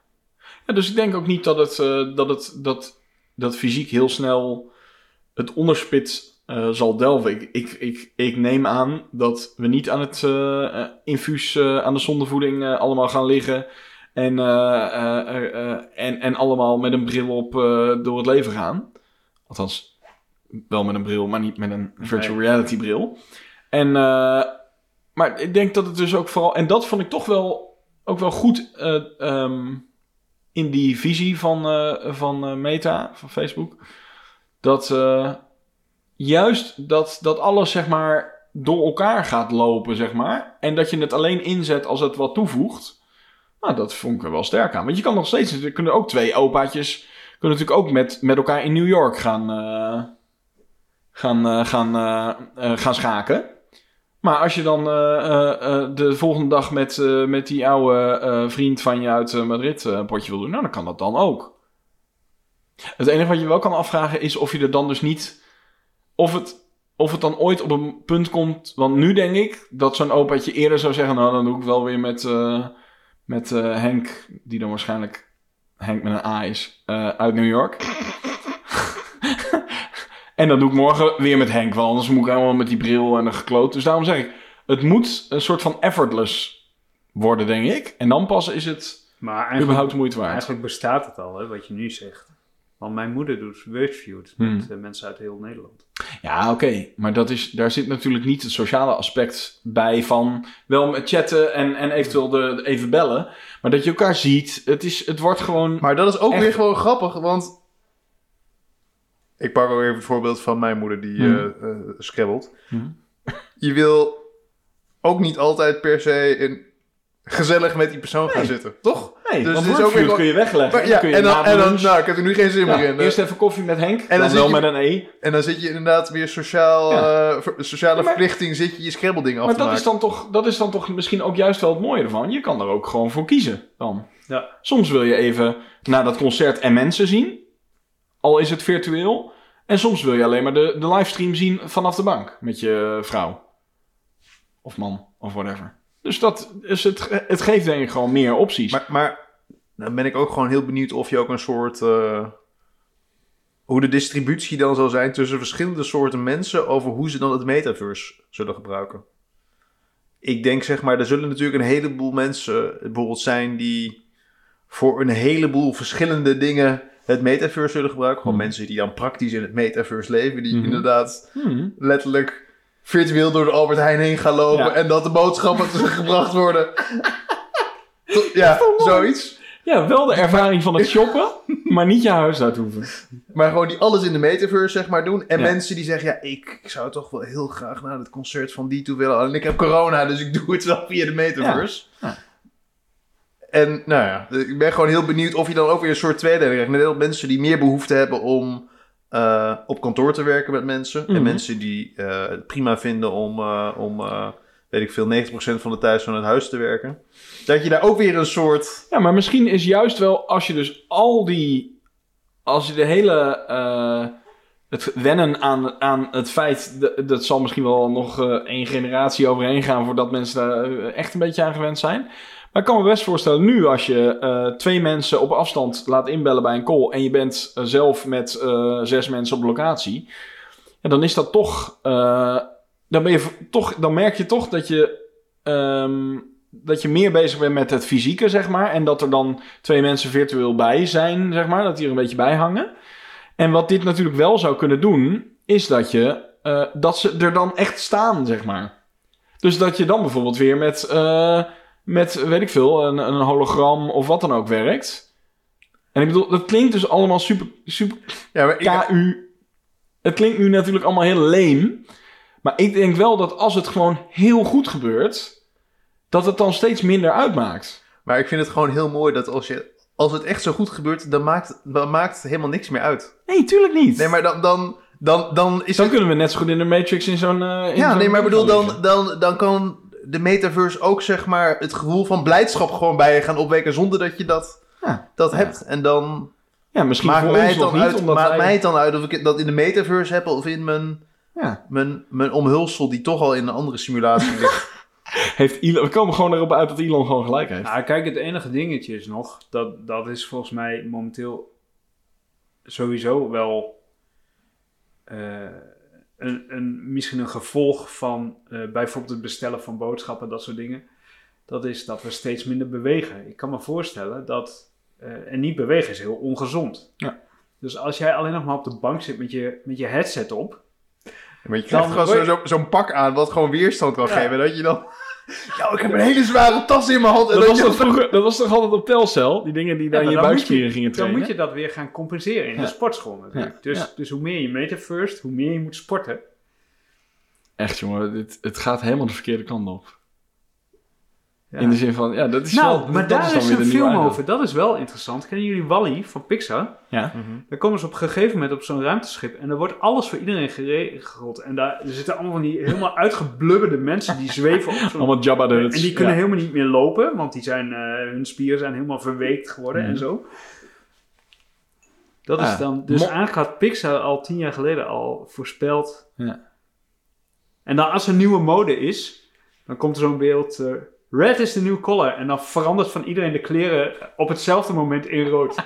Ja, dus ik denk ook niet dat het, eh, dat, het dat, dat fysiek heel snel het onderspit eh, zal delven. Ik, ik, ik, ik neem aan dat we niet aan het eh, infuus aan de zondevoeding allemaal gaan liggen. En, en, en allemaal met een bril op door het leven gaan. Althans, wel met een bril, maar niet met een virtual reality bril. En, eh, maar ik denk dat het dus ook vooral... En dat vond ik toch wel, ook wel goed eh, ehm, in die visie van, eh, van Meta, van Facebook. Dat juist dat, dat alles, zeg maar, door elkaar gaat lopen, zeg maar. En dat je het alleen inzet als het wat toevoegt. Nou, dat vond ik er wel sterk aan. Want je kan nog steeds... Er kunnen ook twee opaatjes... Kunnen natuurlijk ook met, met elkaar in New York gaan... gaan, gaan, gaan schaken. Maar als je dan eh, eh, eh, de volgende dag met, met die oude vriend van je uit Madrid een potje wil doen, nou, dan kan dat dan ook. Het enige wat je wel kan afvragen is of je er dan dus niet. Of het, of het dan ooit op een punt komt. Want nu denk ik dat zo'n opaatje eerder zou zeggen: Nou, dan doe ik wel weer met, met Henk, die dan waarschijnlijk Henk met een A is, uit New York. En dan doe ik morgen weer met Henk, want anders moet ik helemaal met die bril en een gekloot. Dus daarom zeg ik, het moet een soort van effortless worden, denk ik. En dan pas is het Maar eigenlijk, überhaupt de moeite waard. eigenlijk bestaat het al, hè, wat je nu zegt. Want mijn moeder doet Wordfeud met Hmm. eh, mensen uit heel Nederland. Ja, oké. Maar dat is, daar zit natuurlijk niet het sociale aspect bij van... Wel met chatten en, en eventueel de, de even bellen. Maar dat je elkaar ziet. Het, is, het wordt gewoon... Maar dat is ook Echt. weer gewoon grappig, want... Ik pak ook even het voorbeeld van mijn moeder die eh eh, scrabbelt. Hmm. Je wil ook niet altijd per se in gezellig met die persoon gaan zitten, toch? Nee, Dus want het is ook Wordfeud weer kun je wegleggen. Maar ja, kun je en dan, na en dan nou, ik heb er nu geen zin ja, meer in. eerst even koffie met Henk, dan en dan, zit wel je- met een E. En dan zit je inderdaad weer sociaal, Ja. eh, ver- sociale maar- verplichting, zit je je scrabbelding af Maar te dat maken. is, dan toch, dat is dan toch misschien ook juist wel het mooie ervan. Je kan er ook gewoon voor kiezen dan. Ja. Soms wil je even naar dat concert en mensen zien. Al is het virtueel. En soms wil je alleen maar de, de livestream zien vanaf de bank. Met je vrouw. Of man. Of whatever. Dus dat is het, het geeft denk ik gewoon meer opties. Maar, maar dan ben ik ook gewoon heel benieuwd of je ook een soort... eh, hoe de distributie dan zal zijn tussen verschillende soorten mensen... over hoe ze dan het metaverse zullen gebruiken. Ik denk zeg maar, er zullen natuurlijk een heleboel mensen bijvoorbeeld zijn... die voor een heleboel verschillende dingen het metaverse zullen gebruiken. Gewoon Mhm. mensen die dan praktisch in het metaverse leven... die Mhm. inderdaad Hmm. letterlijk virtueel door de Albert Heijn heen gaan lopen Ja. en dat de boodschappen gebracht worden. Tot- ja, zoiets. Ja, wel de ervaring van het shoppen. maar niet je huis uit hoeven. Maar gewoon die alles in de metaverse zeg maar doen. En Ja. mensen die zeggen, ja, ik, ik zou toch wel heel graag naar het concert van die toe willen. En ik heb corona, dus ik doe het wel via de metaverse. Ja. En nou ja, ik ben gewoon heel benieuwd of je dan ook weer een soort tweedeling krijgt. Net als mensen die meer behoefte hebben om eh, op kantoor te werken met mensen. En Mhm. mensen die eh, het prima vinden om, eh, om weet ik veel, 90% van de tijd vanuit huis te werken. Dat je daar ook weer een soort... Ja, maar misschien is juist wel als je dus al die. Als je de hele. het wennen aan, aan het feit. Dat, dat zal misschien wel nog één generatie overheen gaan. voordat mensen daar echt een beetje aan gewend zijn. Maar ik kan me best voorstellen, nu als je eh, twee mensen op afstand laat inbellen bij een call. en je bent eh, zelf met eh, zes mensen op locatie. Dan is dat toch. dan, ben je toch dan merk je toch dat je. ehm, dat je meer bezig bent met het fysieke, zeg maar. En dat er dan twee mensen virtueel bij zijn, zeg maar. Dat die er een beetje bij hangen. En wat dit natuurlijk wel zou kunnen doen, is dat je... dat ze er dan echt staan, zeg maar. Dus dat je dan bijvoorbeeld weer met... met, weet ik veel, een, een hologram of wat dan ook werkt. En ik bedoel, dat klinkt dus allemaal super... super Ja, maar ik- KU. Het klinkt nu natuurlijk allemaal heel leem. Maar ik denk wel dat als het gewoon heel goed gebeurt, dat het dan steeds minder uitmaakt. Maar ik vind het gewoon heel mooi dat als, je, als het echt zo goed gebeurt, dan maakt, dan maakt het helemaal niks meer uit. Nee, tuurlijk niet. Nee, maar dan, dan, dan, dan is dan het... kunnen we net zo goed in de Matrix in zo'n. eh, Ja, nee, maar bedoel, dan, dan, dan kan de metaverse ook zeg maar het gevoel van blijdschap gewoon bij je gaan opwekken zonder dat je dat, Ja. dat Ja. hebt. En dan Ja, misschien maakt mij, het dan niet, uit, omdat maakt wij... mij het dan uit of ik het- dat in de metaverse heb of in mijn, Ja. mijn, mijn omhulsel die toch al in een andere simulatie ligt. Heeft Elon... We komen gewoon erop uit dat Elon gewoon gelijk heeft. Nou, kijk, het enige dingetje is nog, dat, dat is volgens mij momenteel sowieso wel eh, een, een, misschien een gevolg van eh, bijvoorbeeld het bestellen van boodschappen, dat soort dingen. Dat is dat we steeds minder bewegen. Ik kan me voorstellen dat, eh, en niet bewegen is heel ongezond. Ja. Dus als jij alleen nog maar op de bank zit met je, met je headset op, Maar je krijgt gewoon word zo- zo'n pak aan wat gewoon weerstand kan Ja. geven. Dat je dan... Ja, ik heb een hele zware tas in mijn hand. En Dat was, toch vroeger, dat was toch altijd op Telcel? Die dingen die dan Ja, je dan buikspieren je- gingen dan trainen? moet je dat weer gaan compenseren in Ja. de sportschool natuurlijk. Ja. Dus, Ja. dus hoe meer je metaverse, hoe meer je moet sporten. Echt jongen, dit, het gaat helemaal de verkeerde kant op. Ja. In de zin van, ja, dat is nou, wel... maar dat daar dan is, weer de een film over. Dat is wel interessant. Kennen jullie Wally van Pixar? Ja? Dan komen ze op een gegeven moment op zo'n ruimteschip en er wordt alles voor iedereen geregeld. En daar er zitten allemaal van die helemaal uitgeblubberde mensen die zweven op zo'n... Allemaal Jabba de En die kunnen ja. helemaal niet meer lopen, want die zijn, eh, hun spieren zijn helemaal verweekt geworden Mhm. en zo. Dat is Ah, dan... Dus eigenlijk had Pixar al tien jaar geleden al voorspeld. Ja. En dan als er nieuwe mode is, dan komt er zo'n beeld... eh, Red is the new color. En dan verandert van iedereen de kleren op hetzelfde moment in rood.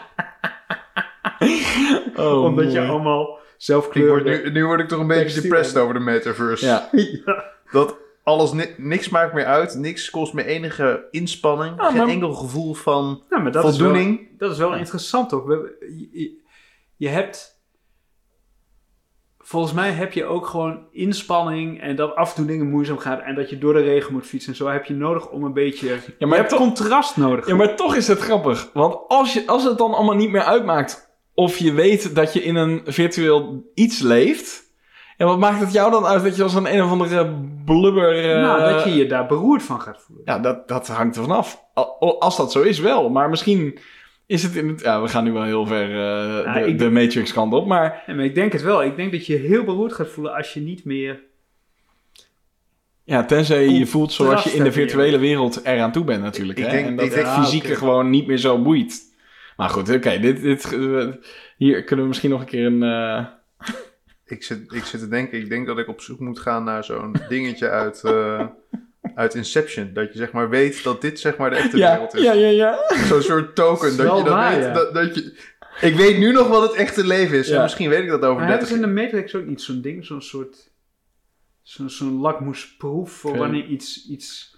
Oh, Omdat je allemaal Ik word zelfkleurende... nu, nu word ik toch een beetje depressed over de metaverse. Ja. Dat alles, ni- niks maakt meer uit. Niks kost meer enige inspanning. Ja, geen maar- enkel gevoel van Ja, maar dat Is voldoening. wel, dat is wel interessant toch? We, je, je- je hebt... Volgens mij heb je ook gewoon inspanning en dat af en toe dingen moeizaam gaat en dat je door de regen moet fietsen en zo heb je nodig om een beetje... Ja, je maar hebt toch- contrast nodig. Ja, maar toch is het grappig. Want als, je, als het dan allemaal niet meer uitmaakt of je weet dat je in een virtueel iets leeft, En wat maakt het jou dan uit dat je als een een of andere blubber... eh, nou, dat je je daar beroerd van gaat voelen. Ja, dat, dat hangt er vanaf. Al- Als dat zo is, wel. Maar misschien is het in het... Ja, we gaan nu wel heel ver eh, de, Matrix kant op. Maar maar ik denk het wel. Ik denk dat je je heel beroerd gaat voelen als je niet meer... ja, tenzij je je voelt zoals je in de virtuele wereld eraan toe bent natuurlijk. Ik hè? denk- en dat ik het denk- fysieke Ah, gewoon niet meer zo boeit. Maar goed, oké. dit, dit, eh, hier kunnen we misschien nog een keer een... eh, Ik zit, ik zit te denken, ik denk dat ik op zoek moet gaan naar zo'n dingetje uit, eh, uit Inception. Dat je zeg maar weet dat dit zeg maar de echte ja, wereld is. ja, ja, ja. Zo'n soort token. Dat je dan waar, weet ja. dat, dat je... Ik weet nu nog wat het echte leven is. Ja. En misschien weet ik dat over Maar hebben 30 ze in de Matrix ook niet zo'n ding? Zo'n soort... Zo'n zo'n lakmoesproef voor wanneer iets... iets...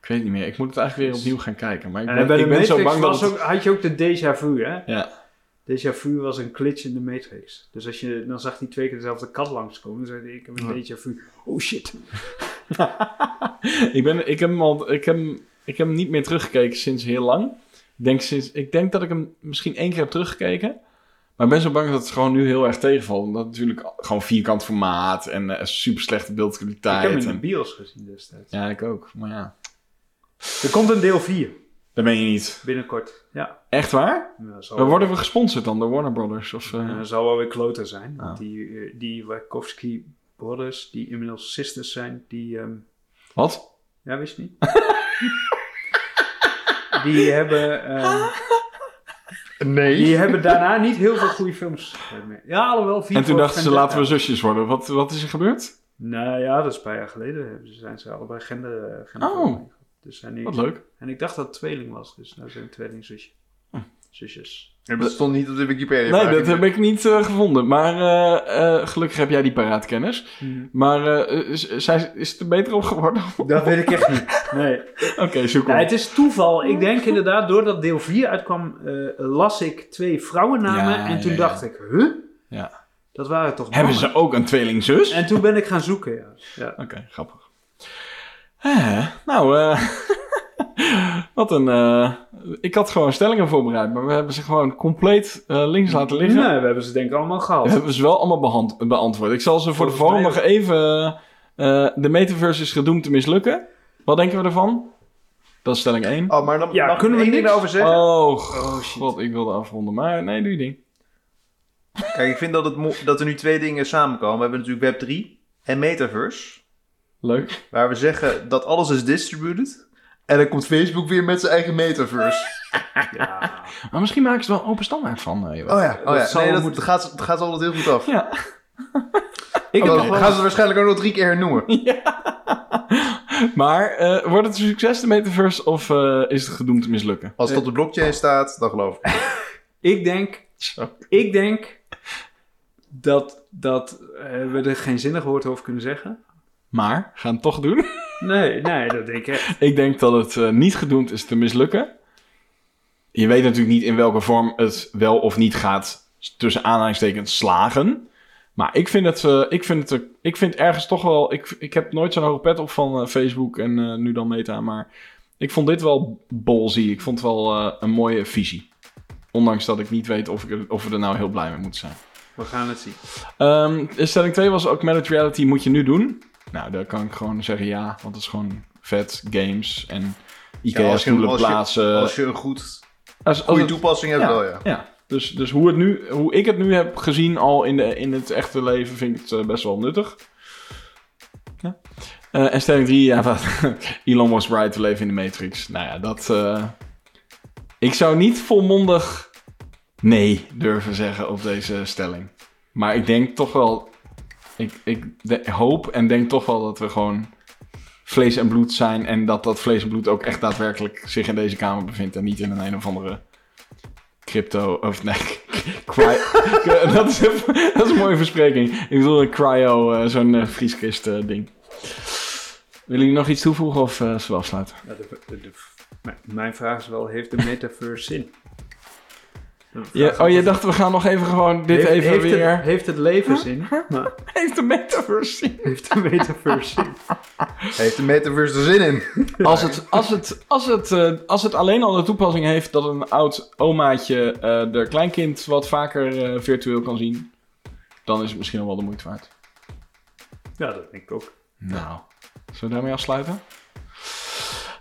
Ik weet niet meer. Ik moet het eigenlijk weer opnieuw gaan kijken. Maar ik En ben, bij de ik ben zo bang dat het- ook, had je ook de déjà vu, hè? Ja. Déjà vu was een glitch in de Matrix. Dus als je, dan zag hij twee keer dezelfde kat langskomen. Dan zei hij, ik heb een déjà vu. Oh shit. ik, ben, ik, heb hem al, ik, heb, ik heb hem niet meer teruggekeken sinds heel lang. Ik denk, sinds, ik denk dat ik hem misschien één keer heb teruggekeken. Maar ik ben zo bang dat het gewoon nu heel erg tegenvalt. Omdat het natuurlijk gewoon vierkant formaat en eh, super slechte Ik beeldkwaliteit. heb hem in de bios gezien destijds. ja, ik ook. Maar ja, Er komt een deel 4 dat ben je niet. binnenkort. Ja. Echt waar? Ja, Dan worden we gesponsord dan door Warner Brothers? Of, eh, eh, zal wel weer kloten zijn. Want die, eh, die Wachowski brothers, die inmiddels sisters zijn, die... ehm, Wat? ja, wist je niet? die hebben... ehm, Nee. die hebben daarna niet heel veel goede films meer. Ja, alhoewel... V En toen dachten ze, laten we zusjes worden. Wat, wat is er gebeurd? Nou ja, dat is een paar jaar geleden. Ze- Zijn ze allebei gender, eh, gehad. Dus zijn die, Wat leuk. En ik dacht dat het tweeling was, dus nou zijn tweelingzusje. Zusjes. Dat stond niet op de Wikipedia. Nee, dat heb ik niet eh, gevonden. Maar eh, eh, gelukkig heb jij die paraatkennis. Maar eh, is, zij- is het er beter op geworden? Dat weet ik echt niet. Nee. Oké, zoek Ja, op. het is toeval. Ik denk inderdaad, doordat deel 4 uitkwam, eh, las ik twee vrouwennamen. Ja, en toen ja, ja. dacht ik, huh? Ja. Dat waren toch Hebben mannen? ze ook een tweelingzus? En toen ben ik gaan zoeken, ja. ja. Oké, grappig. Eh, nou, eh, wat een... eh, ik had gewoon stellingen voorbereid, maar we hebben ze gewoon compleet eh, links laten liggen. Nee, we hebben ze denk ik allemaal We gehaald. hebben ze wel allemaal behand- beantwoord. Ik zal ze voor de mij nog even... eh, de metaverse is gedoemd te mislukken. Wat denken we ervan? Dat is stelling 1. Oh, maar dan Ja, mag ik kunnen we niks- over zeggen. Oh, Oh, shit. god, ik wilde afronden. Maar nee, doe je ding. Kijk, ik vind dat, het mo- dat er nu twee dingen samenkomen. We hebben natuurlijk Web 3 en Metaverse. Leuk. Waar we zeggen dat alles is distributed. En dan komt Facebook weer met zijn eigen Metaverse. Ja. Maar misschien maken ze er wel een open standaard van. Johan. Oh ja, oh ja. Nee, dat, moeten. gaat, dat gaat altijd heel goed af. Ja. Ik heb Oh, wel gaan ze waarschijnlijk ook nog drie keer hernoemen. Maar eh, wordt het een succes, de metaverse, of eh, is het gedoemd te mislukken? Als het op de blockchain staat, dan geloof ik. Ik denk, ik denk dat, dat we er geen zinnig woord over kunnen zeggen. Maar, gaan het toch doen? Nee, nee, dat denk ik echt. ik denk dat het eh, niet gedoemd is te mislukken. Je weet natuurlijk niet in welke vorm het wel of niet gaat, tussen aanhalingstekens, slagen. Maar ik vind het, eh, ik vind het, ik vind ergens toch wel... Ik, ik heb nooit zo'n hoge pet op van eh, Facebook en eh, nu dan Meta, maar... Ik vond dit wel ballsy. Ik vond het wel eh, een mooie visie. Ondanks dat ik niet weet of, ik, of we er nou heel blij mee moeten zijn. We gaan het zien. Ehm, stelling 2 was augmented reality moet je nu doen. Nou, daar kan ik gewoon zeggen ja, want het is gewoon vet, games en Ja, IKEA als je- stoelen als je- plaatsen. Als je een goed, Als- als goede toepassing hebt, ja, wel ja. ja. Dus, dus hoe, het nu, hoe ik het nu heb gezien al in, de, in het echte leven, vind ik het eh, best wel nuttig. Ja. Eh, en stelling 3, ja, wat, Elon was right, we leven in de Matrix. Nou ja, dat... eh, ik zou niet volmondig nee durven zeggen op deze stelling. Maar ik denk toch wel... Ik, ik hoop en denk toch wel dat we gewoon vlees en bloed zijn... en dat dat vlees en bloed ook echt daadwerkelijk zich in deze kamer bevindt... en niet in een een of andere crypto... of nee, dat, is een, mooie verspreking. Ik bedoel een cryo, eh, zo'n eh, vrieskist eh, ding. Willen jullie nog iets toevoegen of eh zullen we afsluiten? Ja, de- mijn vraag is wel, heeft de metaverse zin? Oh, je dacht we gaan nog even gewoon dit heeft, even heeft weer... Het, heeft het leven zin? Maar Heeft de metaverse zin? heeft de metaverse zin? Heeft de Metaverse er zin in? Als het, als, het, als, het, eh, als het alleen al de toepassing heeft dat een oud omaatje eh de kleinkind wat vaker eh, virtueel kan zien, dan is het misschien al wel de moeite waard. Ja, dat denk ik ook. Nou, zullen we daarmee afsluiten?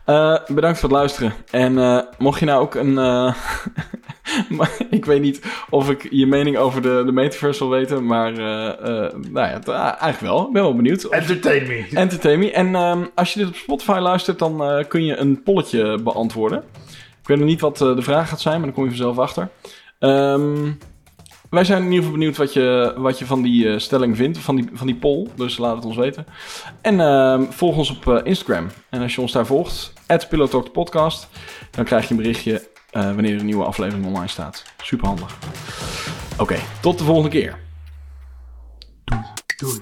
Eh, bedankt voor het luisteren. En eh, mocht je nou ook een. eh, maar ik weet niet of ik je mening over de, de metaverse wil weten, maar. eh, eh, nou ja, ah, eigenlijk wel. Ik ben wel benieuwd. Of- Entertain me. Entertain me. En ehm, als je dit op Spotify luistert, dan eh, kun je een polletje beantwoorden. Ik weet nog niet wat de vraag gaat zijn, maar dan kom je vanzelf achter. Ehm, wij zijn in ieder geval benieuwd wat je, wat je van die stelling vindt, van die, van die poll. Dus laat het ons weten. En ehm, volg ons op Instagram. En als je ons daar volgt, at Podcast, dan krijg je een berichtje eh, wanneer er een nieuwe aflevering online staat. Super handig. Oké, tot de volgende keer. Doei.